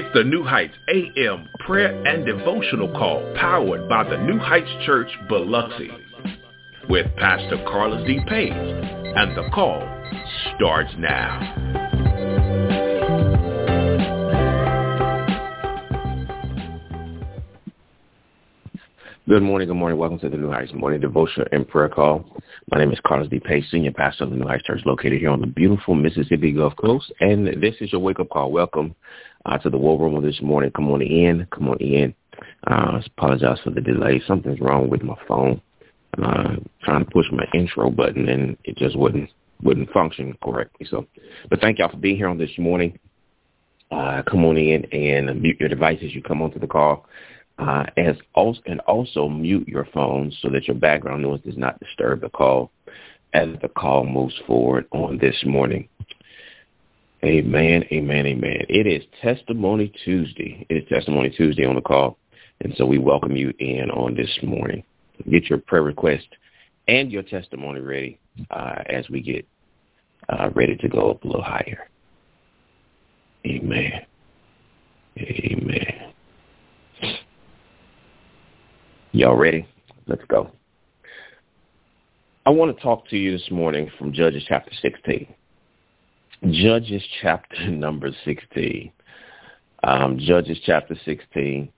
It's the New Heights AM prayer and devotional call powered by the New Heights Church Biloxi with Pastor Carlus D. Page. And the call starts now. Good morning, good morning. Welcome to the New Heights Morning Devotion and Prayer Call. My name is Carlus D. Page, Senior Pastor of the New Heights Church located here on the beautiful Mississippi Gulf Coast. And this is your wake-up call. Welcome uh, to the war room this morning. Come on in. Come on in. Uh, I apologize for the delay. Something's wrong with my phone. Uh, trying to push my intro button and it just wouldn't wouldn't function correctly. So, but thank y'all for being here on this morning. Uh, come on in and mute your devices. You come onto the call. Uh, as also, and also mute your phone so that your background noise does not disturb the call as the call moves forward on this morning. Amen, amen, amen. It is Testimony Tuesday. It is Testimony Tuesday on the call. And so we welcome you in on this morning. Get your prayer request and your testimony ready uh, as we get uh, ready to go up a little higher. Amen. Amen. Y'all ready? Let's go. I want to talk to you this morning from Judges chapter 16. Judges chapter number 16. Um, Judges chapter 16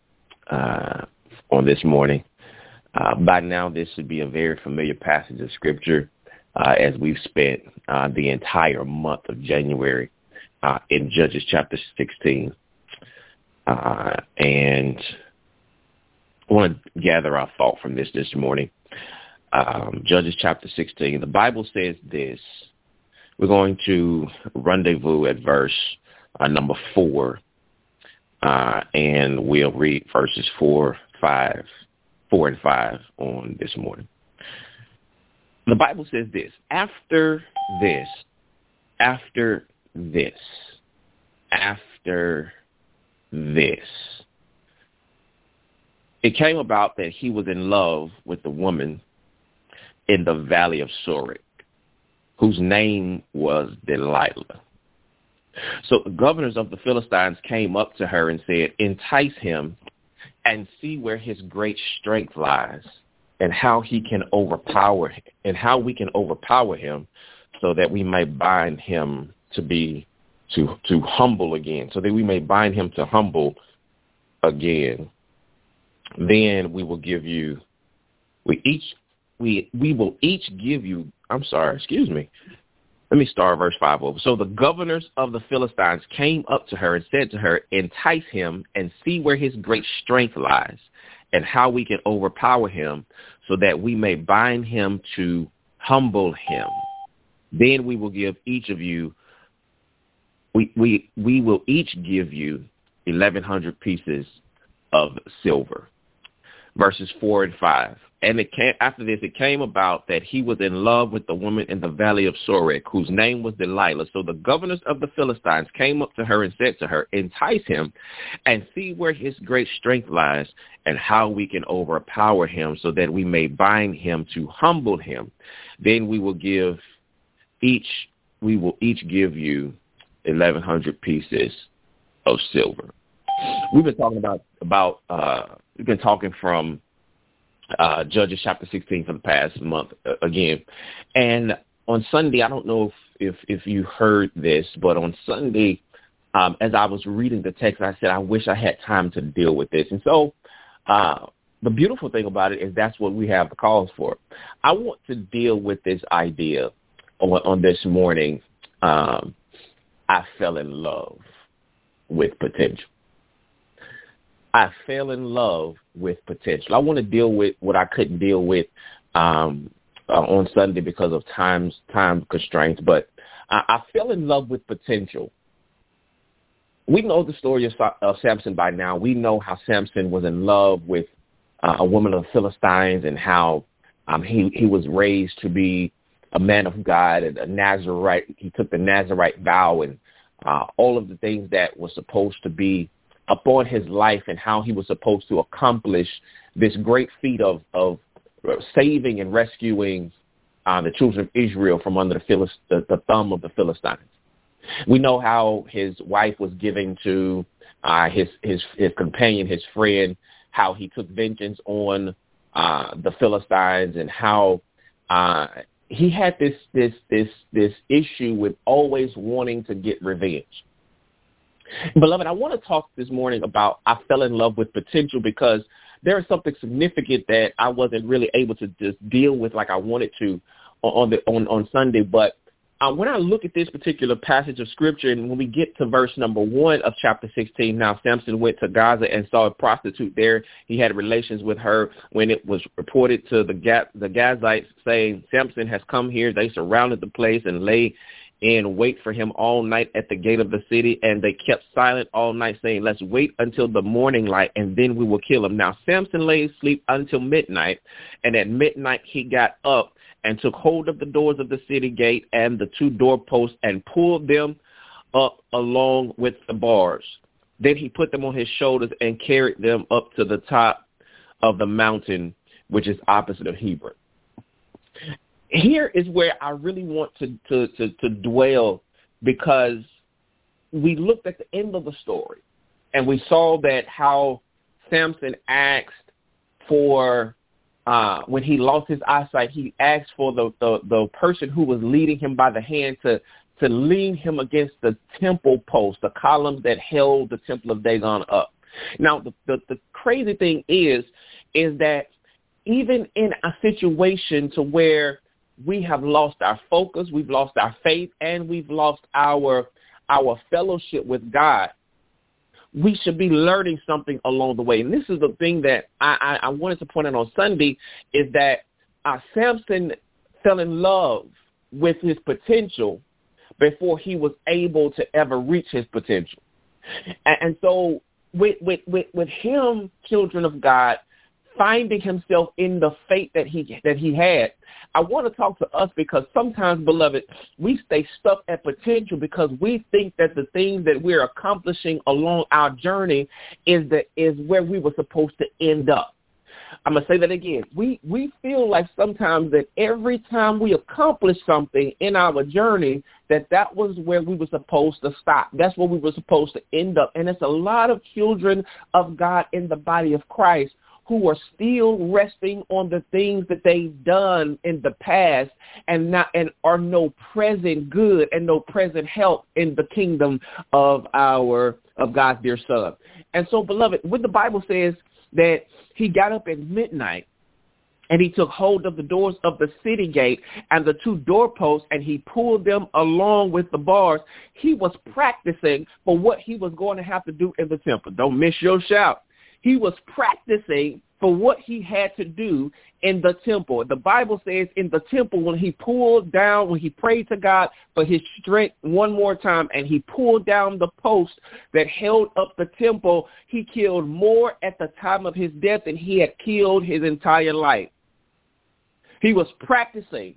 uh, on this morning. Uh, by now, this should be a very familiar passage of Scripture uh, as we've spent uh, the entire month of January uh, in Judges chapter 16. Uh, and I want to gather our thought from this this morning. Um, Judges chapter 16. The Bible says this we're going to rendezvous at verse uh, number four, uh, and we'll read verses four, five, four and five on this morning. The Bible says this, after this, after this, after this, it came about that he was in love with the woman in the valley of Sorek whose name was Delilah. So the governors of the Philistines came up to her and said, entice him and see where his great strength lies and how he can overpower and how we can overpower him so that we may bind him to be to to humble again so that we may bind him to humble again then we will give you we each we we will each give you I'm sorry, excuse me. Let me start verse 5 over. So the governors of the Philistines came up to her and said to her, entice him and see where his great strength lies and how we can overpower him so that we may bind him to humble him. Then we will give each of you, we, we, we will each give you 1,100 pieces of silver. Verses 4 and 5 and it came after this it came about that he was in love with the woman in the valley of Sorek, whose name was Delilah. So the governors of the Philistines came up to her and said to her, Entice him and see where his great strength lies and how we can overpower him so that we may bind him to humble him. Then we will give each we will each give you eleven hundred pieces of silver. We've been talking about about uh we've been talking from uh, Judges chapter 16 for the past month uh, again. And on Sunday, I don't know if, if, if you heard this, but on Sunday, um, as I was reading the text, I said, I wish I had time to deal with this. And so uh, the beautiful thing about it is that's what we have the calls for. I want to deal with this idea on, on this morning. Um, I fell in love with potential. I fell in love with potential. I want to deal with what I couldn't deal with um, uh, on Sunday because of times time constraints, but I, I fell in love with potential. We know the story of, of Samson by now. We know how Samson was in love with uh, a woman of the Philistines and how um, he he was raised to be a man of God and a Nazarite. He took the Nazarite vow and uh, all of the things that were supposed to be upon his life and how he was supposed to accomplish this great feat of, of saving and rescuing uh, the children of Israel from under the, Philist- the, the thumb of the Philistines. We know how his wife was giving to uh, his his his companion, his friend, how he took vengeance on uh, the Philistines, and how uh, he had this this this this issue with always wanting to get revenge. Beloved, I want to talk this morning about I fell in love with potential because there is something significant that I wasn't really able to just deal with like I wanted to on the on on Sunday. But uh, when I look at this particular passage of scripture, and when we get to verse number one of chapter 16, now Samson went to Gaza and saw a prostitute there. He had relations with her when it was reported to the the Gazites saying, Samson has come here. They surrounded the place and lay and wait for him all night at the gate of the city. And they kept silent all night, saying, let's wait until the morning light, and then we will kill him. Now Samson lay asleep until midnight, and at midnight he got up and took hold of the doors of the city gate and the two doorposts and pulled them up along with the bars. Then he put them on his shoulders and carried them up to the top of the mountain, which is opposite of Hebron here is where I really want to, to, to, to dwell because we looked at the end of the story and we saw that how Samson asked for uh, when he lost his eyesight, he asked for the, the, the person who was leading him by the hand to, to lean him against the temple post, the columns that held the temple of Dagon up. Now, the, the, the crazy thing is, is that even in a situation to where we have lost our focus, we've lost our faith, and we've lost our our fellowship with God. We should be learning something along the way. And this is the thing that I, I, I wanted to point out on Sunday is that uh, Samson fell in love with his potential before he was able to ever reach his potential. And, and so with, with, with, with him, children of God, finding himself in the fate that he that he had. I want to talk to us because sometimes, beloved, we stay stuck at potential because we think that the things that we're accomplishing along our journey is the is where we were supposed to end up. I'm gonna say that again. We we feel like sometimes that every time we accomplish something in our journey, that that was where we were supposed to stop. That's where we were supposed to end up. And it's a lot of children of God in the body of Christ who are still resting on the things that they've done in the past and not and are no present good and no present help in the kingdom of our of God's dear son. And so beloved, when the Bible says that he got up at midnight and he took hold of the doors of the city gate and the two doorposts and he pulled them along with the bars. He was practicing for what he was going to have to do in the temple. Don't miss your shout. He was practicing for what he had to do in the temple. The Bible says in the temple when he pulled down, when he prayed to God for his strength one more time and he pulled down the post that held up the temple, he killed more at the time of his death than he had killed his entire life. He was practicing.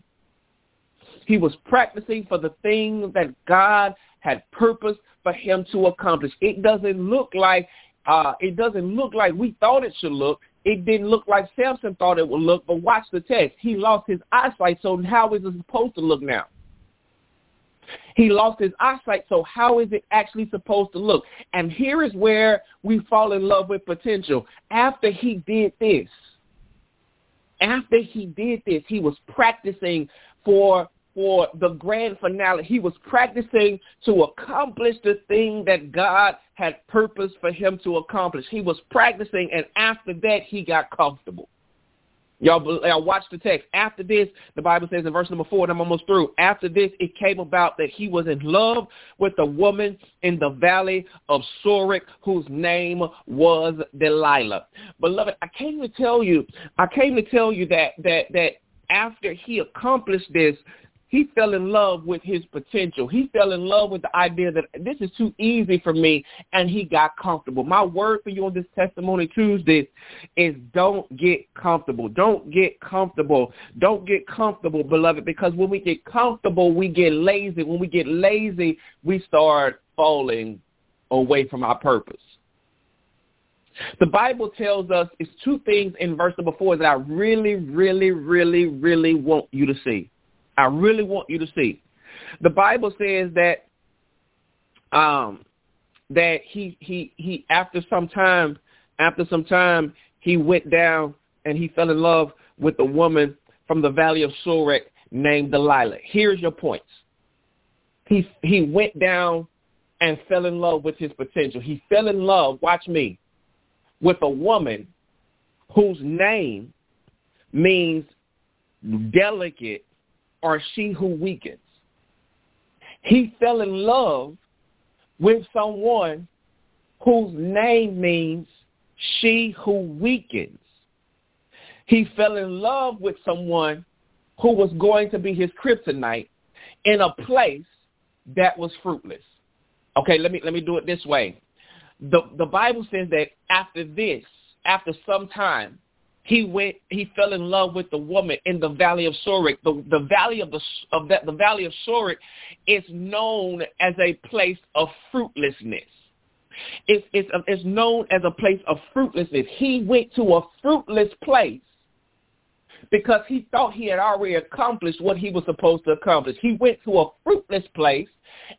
He was practicing for the things that God had purposed for him to accomplish. It doesn't look like uh, it doesn't look like we thought it should look. It didn't look like Samson thought it would look, but watch the text. He lost his eyesight, so how is it supposed to look now? He lost his eyesight, so how is it actually supposed to look? And here is where we fall in love with potential. After he did this, after he did this, he was practicing for for the grand finale. He was practicing to accomplish the thing that God had purpose for him to accomplish. He was practicing, and after that, he got comfortable. Y'all, y'all watch the text. After this, the Bible says in verse number four, and I'm almost through. After this, it came about that he was in love with a woman in the valley of Sorek, whose name was Delilah. Beloved, I came to tell you, I came to tell you that that that after he accomplished this, he fell in love with his potential. He fell in love with the idea that this is too easy for me, and he got comfortable. My word for you on this Testimony Tuesday is don't get comfortable. Don't get comfortable. Don't get comfortable, beloved, because when we get comfortable, we get lazy. When we get lazy, we start falling away from our purpose. The Bible tells us it's two things in verse number four that I really, really, really, really want you to see. I really want you to see. The Bible says that um, that he he he after some time after some time he went down and he fell in love with a woman from the valley of Sorek named Delilah. Here's your points. He he went down and fell in love with his potential. He fell in love, watch me, with a woman whose name means delicate or she who weakens. He fell in love with someone whose name means she who weakens. He fell in love with someone who was going to be his kryptonite in a place that was fruitless. Okay, let me let me do it this way. The the Bible says that after this, after some time, he went he fell in love with the woman in the valley of Sorek. The the valley of the of that the valley of Sorek is known as a place of fruitlessness. It's it's it's known as a place of fruitlessness. He went to a fruitless place because he thought he had already accomplished what he was supposed to accomplish. He went to a fruitless place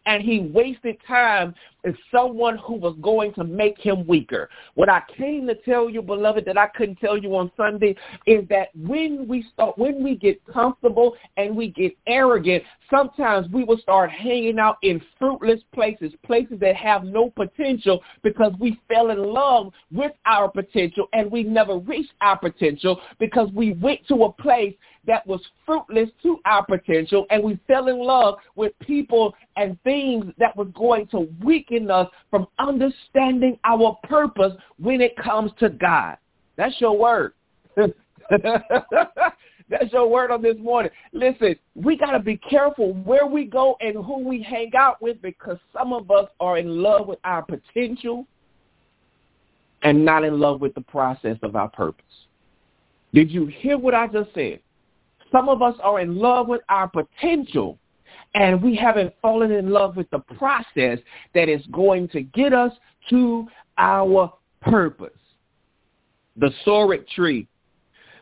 and he wasted time with someone who was going to make him weaker. What I came to tell you, beloved, that I couldn't tell you on Sunday is that when we start, when we get comfortable and we get arrogant, sometimes we will start hanging out in fruitless places, places that have no potential because we fell in love with our potential and we never reached our potential because we went to a place that was fruitless to our potential and we fell in love with people and things that was going to weaken us from understanding our purpose when it comes to God. That's your word. That's your word on this morning. Listen, we got to be careful where we go and who we hang out with because some of us are in love with our potential and not in love with the process of our purpose. Did you hear what I just said? Some of us are in love with our potential and we haven't fallen in love with the process that is going to get us to our purpose. The Sorek tree.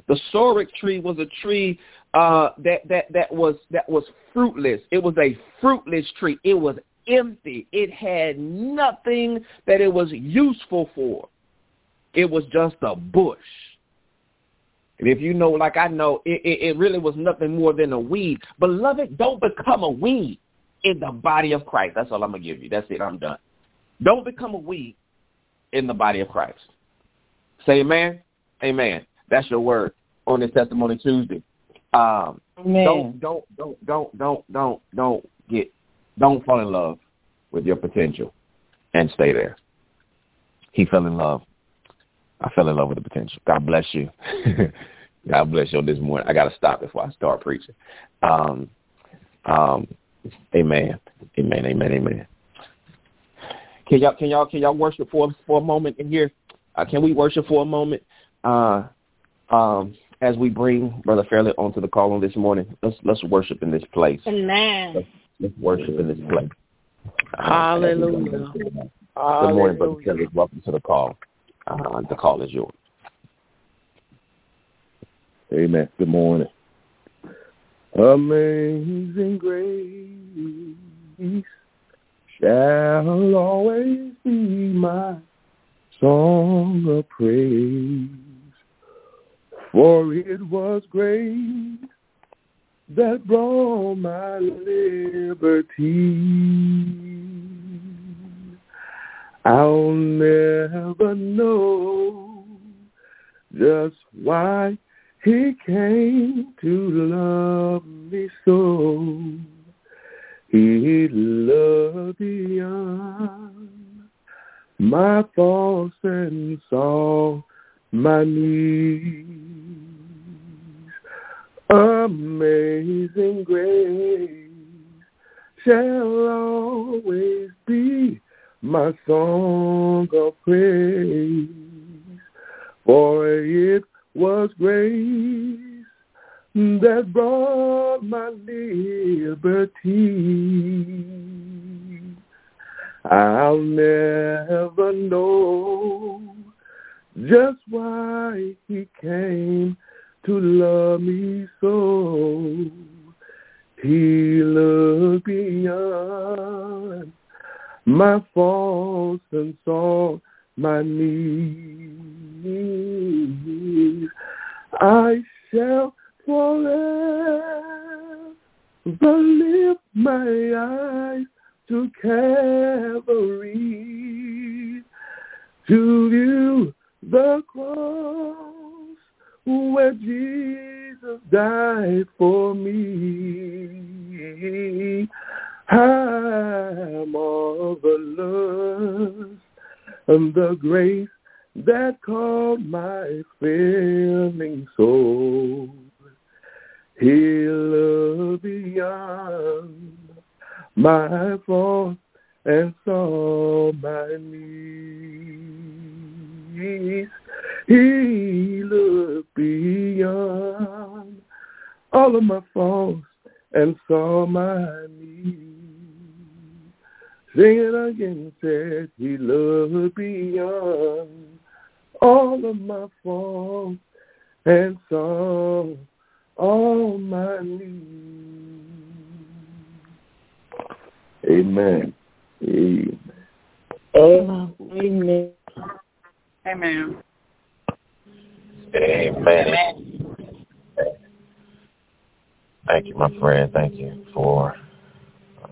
The Sorek tree was a tree uh, that that that was that was fruitless. It was a fruitless tree. It was empty. It had nothing that it was useful for. It was just a bush. And if you know, like I know, it, it, it really was nothing more than a weed. Beloved, don't become a weed in the body of Christ. That's all I'm going to give you. That's it. I'm done. Don't become a weed in the body of Christ. Say amen. Amen. That's your word on this testimony Tuesday. Um. Don't don't don't don't don't don't don't get don't fall in love with your potential and stay there. He fell in love. I fell in love with the potential. God bless you. God bless you this morning. I got to stop before I start preaching. Um, um, amen. Amen. Amen. Amen. Can y'all can y'all can y'all worship for for a moment in here? Uh, can we worship for a moment uh, um, as we bring Brother Fairley onto the call on this morning? Let's let's worship in this place. Amen. Let's, let's worship in this place. Hallelujah. Good morning, Brother Fairley. Welcome to the call. Uh, the call is yours. Amen. Good morning. Amazing grace shall always be my song of praise. For it was grace that brought my liberty. I'll never know just why he came to love me so. He loved beyond my faults and saw my needs. Amazing grace shall always be my song of praise. For it was grace that brought my liberty. I'll never know just why he came to love me so. He looked beyond my faults and saw my needs. I shall forever lift my eyes to Calvary to view the cross where Jesus died for me. I'm marvelous and the grace that called my failing soul. He loved beyond my fault and saw my needs. He looked beyond all of my faults and saw my needs. Sing it again, said he looked beyond all of my faults and saw all my needs. Amen. Amen. Amen. Amen. Amen. Amen. Thank you, my friend. Thank you for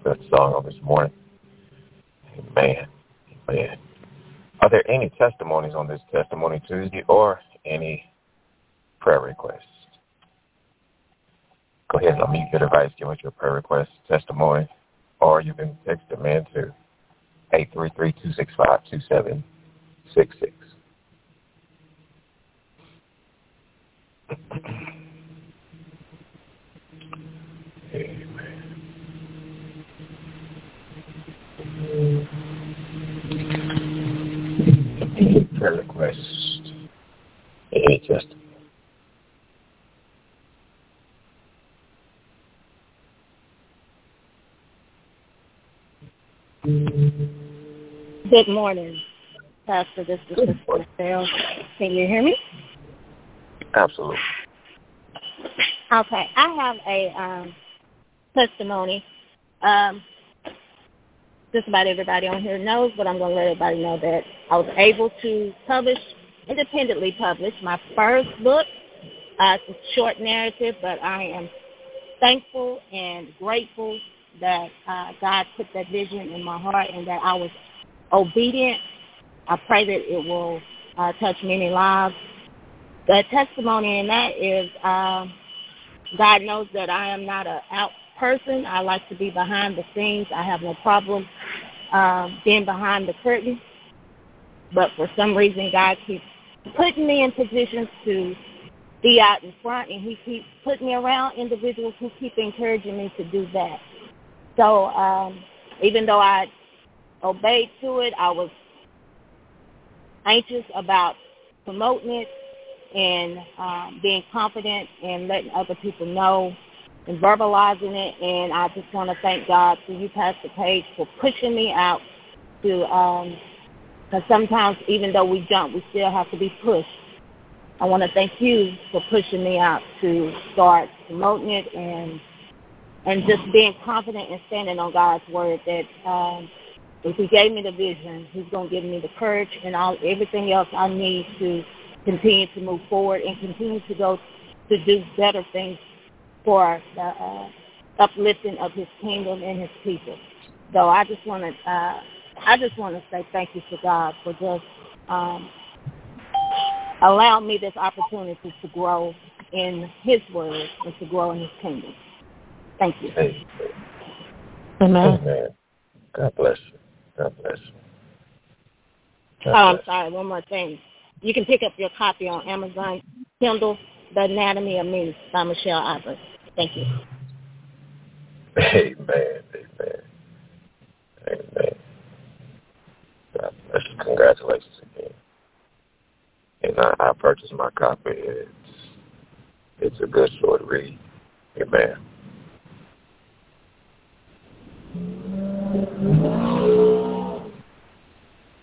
that song on this morning. Amen. Amen. Are there any testimonies on this Testimony Tuesday or any prayer requests? Go ahead and unmute your device, give us your prayer request, testimony, or you can text them in to 833-265-2766. Prayer request. Any testimony. Good morning, Pastor. This is Sister Michelle. Can you hear me? Absolutely. Okay. I have a um, testimony. Um, just about everybody on here knows, but I'm going to let everybody know that I was able to publish, independently publish, my first book. Uh, it's a short narrative, but I am thankful and grateful that uh, God put that vision in my heart and that I was obedient. I pray that it will uh, touch many lives. The testimony in that is um, God knows that I am not a out person. I like to be behind the scenes. I have no problem um, being behind the curtain. But for some reason, God keeps putting me in positions to be out in front, and He keeps putting me around individuals who keep encouraging me to do that. So um, even though I obeyed to it, I was anxious about promoting it and um, being confident and letting other people know and verbalizing it. And I just want to thank God for you, Pastor Page, for pushing me out to, because sometimes even though we jump, we still have to be pushed. I want to thank you for pushing me out to start promoting it and and just being confident and standing on God's word that um, if He gave me the vision, He's going to give me the courage and all everything else I need to continue to move forward and continue to go to do better things for the uh, uplifting of His kingdom and His people. So I just want to uh, I just want to say thank you to God for just um, allowing me this opportunity to grow in His word and to grow in His kingdom. Thank you. Amen. Amen. Amen. God bless you. God bless you. God Oh, I'm sorry. One more thing. You can pick up your copy on Amazon Kindle, The Anatomy of Me by Michelle Ivory. Thank you. Amen. Amen. Amen. God bless you. Congratulations again. And I, I purchased my copy. It's it's a good short read. Amen.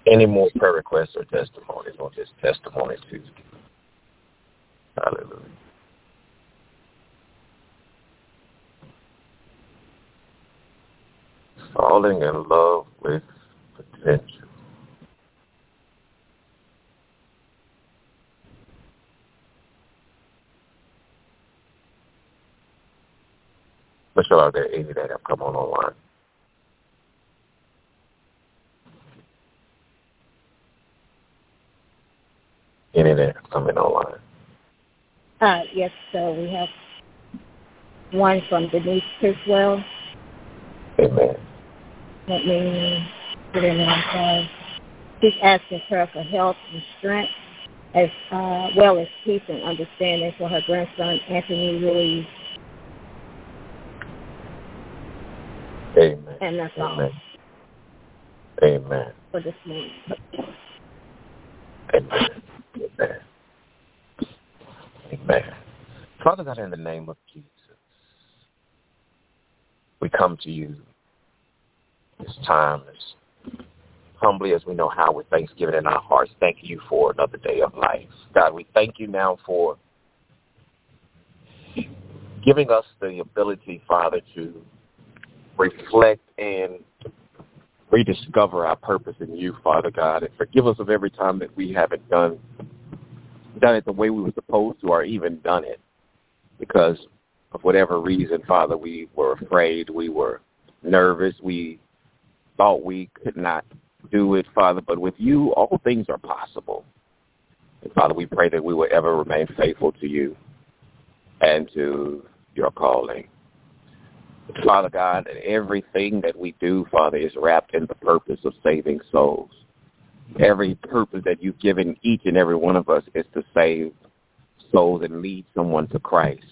Any more prayer requests or testimonies on this testimony Tuesday? Hallelujah. Falling in love with vengeance. Michelle, are there any that have come on online? Any that have come in online? Uh, yes, so we have one from Denise Criswell. Amen. Let me put it in there. She's asking prayer for health and strength as uh, well as peace and understanding for her grandson, Anthony Ruiz. Amen. And that's Amen. all Amen. for this morning. Amen. Amen. Amen. Father God, in the name of Jesus, we come to you this time as humbly as we know how with thanksgiving in our hearts. Thank you for another day of life. God, we thank you now for giving us the ability, Father, to reflect and rediscover our purpose in you, Father God, and forgive us of every time that we haven't done done it the way we were supposed to or even done it because of whatever reason, Father, we were afraid, we were nervous, we thought we could not do it, Father, but with you all things are possible. And Father, we pray that we will ever remain faithful to you and to your calling. Father God, everything that we do, Father, is wrapped in the purpose of saving souls. Every purpose that you've given each and every one of us is to save souls and lead someone to Christ.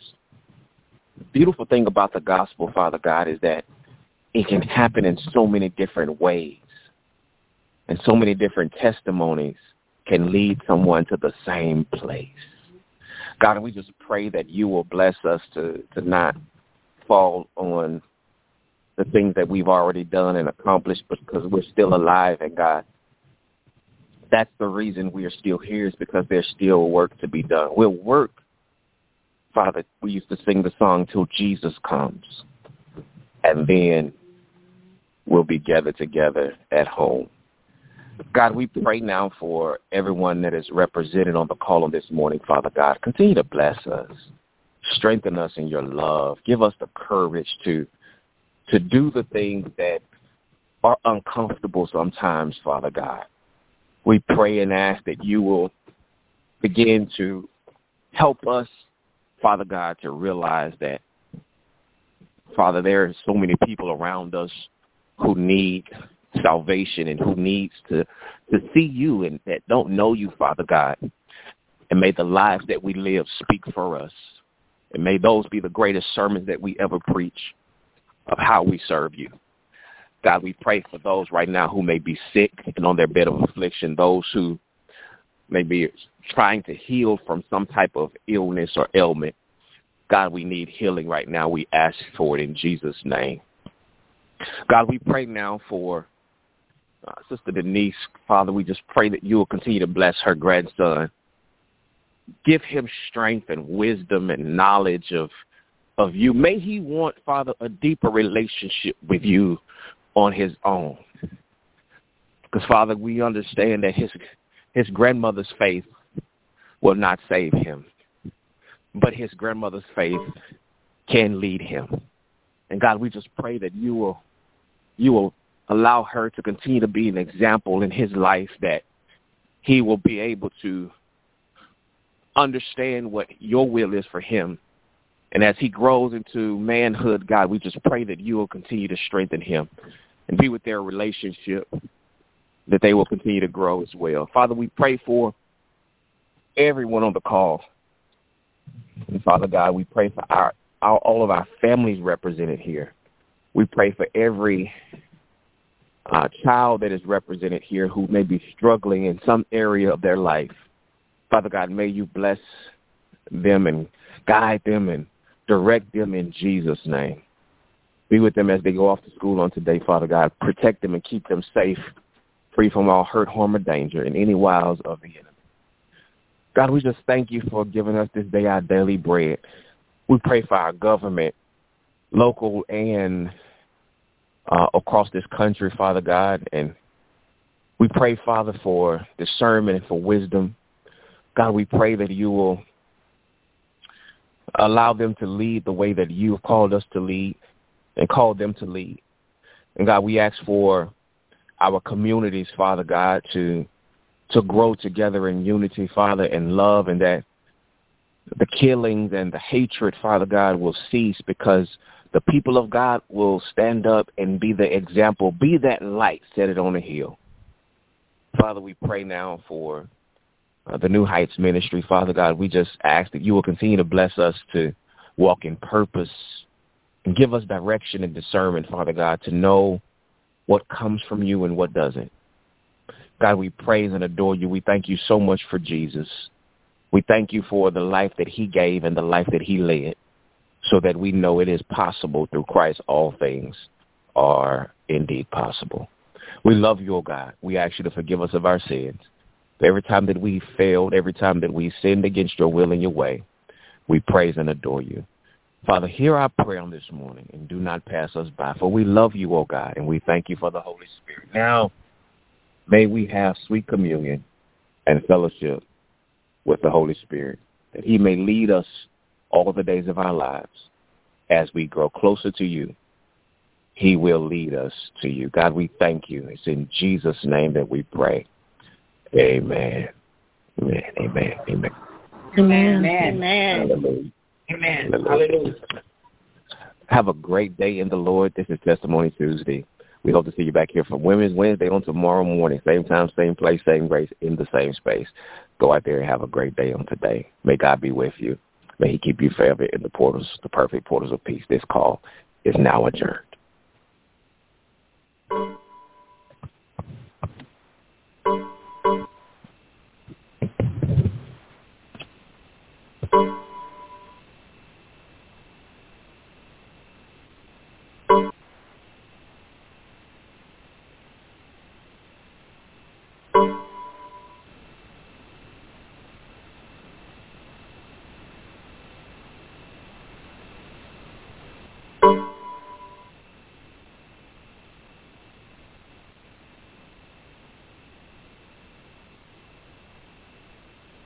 The beautiful thing about the gospel, Father God, is that it can happen in so many different ways. And so many different testimonies can lead someone to the same place. God, we just pray that you will bless us to, to not fall on the things that we've already done and accomplished because we're still alive and God that's the reason we are still here is because there's still work to be done. We'll work, Father, we used to sing the song till Jesus comes. And then we'll be gathered together at home. God, we pray now for everyone that is represented on the call on this morning, Father God. Continue to bless us. Strengthen us in your love. Give us the courage to to do the things that are uncomfortable sometimes, Father God. We pray and ask that you will begin to help us, Father God, to realize that, Father, there are so many people around us who need salvation and who needs to to see you and that don't know you, Father God. And may the lives that we live speak for us. And may those be the greatest sermons that we ever preach of how we serve you. God, we pray for those right now who may be sick and on their bed of affliction, those who may be trying to heal from some type of illness or ailment. God, we need healing right now. We ask for it in Jesus' name. God, we pray now for uh, Sister Denise. Father, we just pray that you will continue to bless her grandson. Give him strength and wisdom and knowledge of of you. May he want, Father, a deeper relationship with you on his own. Because, Father, we understand that his his grandmother's faith will not save him, but his grandmother's faith can lead him. And God, we just pray that you will you will allow her to continue to be an example in his life that he will be able to understand what your will is for him. And as he grows into manhood, God, we just pray that you will continue to strengthen him and be with their relationship, that they will continue to grow as well. Father, we pray for everyone on the call. And Father God, we pray for our, our all of our families represented here. We pray for every uh, child that is represented here who may be struggling in some area of their life. Father God, may you bless them and guide them and direct them in Jesus' name. Be with them as they go off to school on today, Father God. Protect them and keep them safe, free from all hurt, harm, or danger and any wiles of the enemy. God, we just thank you for giving us this day our daily bread. We pray for our government, local and uh, across this country, Father God, and We pray, Father, for discernment and for wisdom. God, we pray that you will allow them to lead the way that you have called us to lead and called them to lead. And God, we ask for our communities, Father God, to to grow together in unity, Father, and love, and that the killings and the hatred, Father God, will cease because the people of God will stand up and be the example, be that light, set it on a hill. Father, we pray now for uh, the New Heights ministry. Father God, we just ask that you will continue to bless us to walk in purpose and give us direction and discernment, Father God, to know what comes from you and what doesn't. God, we praise and adore you. We thank you so much for Jesus. We thank you for the life that he gave and the life that he led so that we know it is possible through Christ all things are indeed possible. We love you, O God. We ask you to forgive us of our sins. Every time that we failed, every time that we sinned against your will and your way, we praise and adore you. Father, hear our prayer on this morning and do not pass us by, for we love you, O God, and we thank you for the Holy Spirit. Now, may we have sweet communion and fellowship with the Holy Spirit, that he may lead us all the days of our lives as we grow closer to you. He will lead us to you. God, we thank you. It's in Jesus' name that we pray. Amen. Amen. Amen. Amen. Amen. Amen. Hallelujah. Amen. Hallelujah. Hallelujah. Have a great day in the Lord. This is Testimony Tuesday. We hope to see you back here for Women's Wednesday on tomorrow morning. Same time, same place, same grace, in the same space. Go out there and have a great day on today. May God be with you. May he keep you forever in the portals, the perfect portals of peace. This call is now adjourned. Thank you.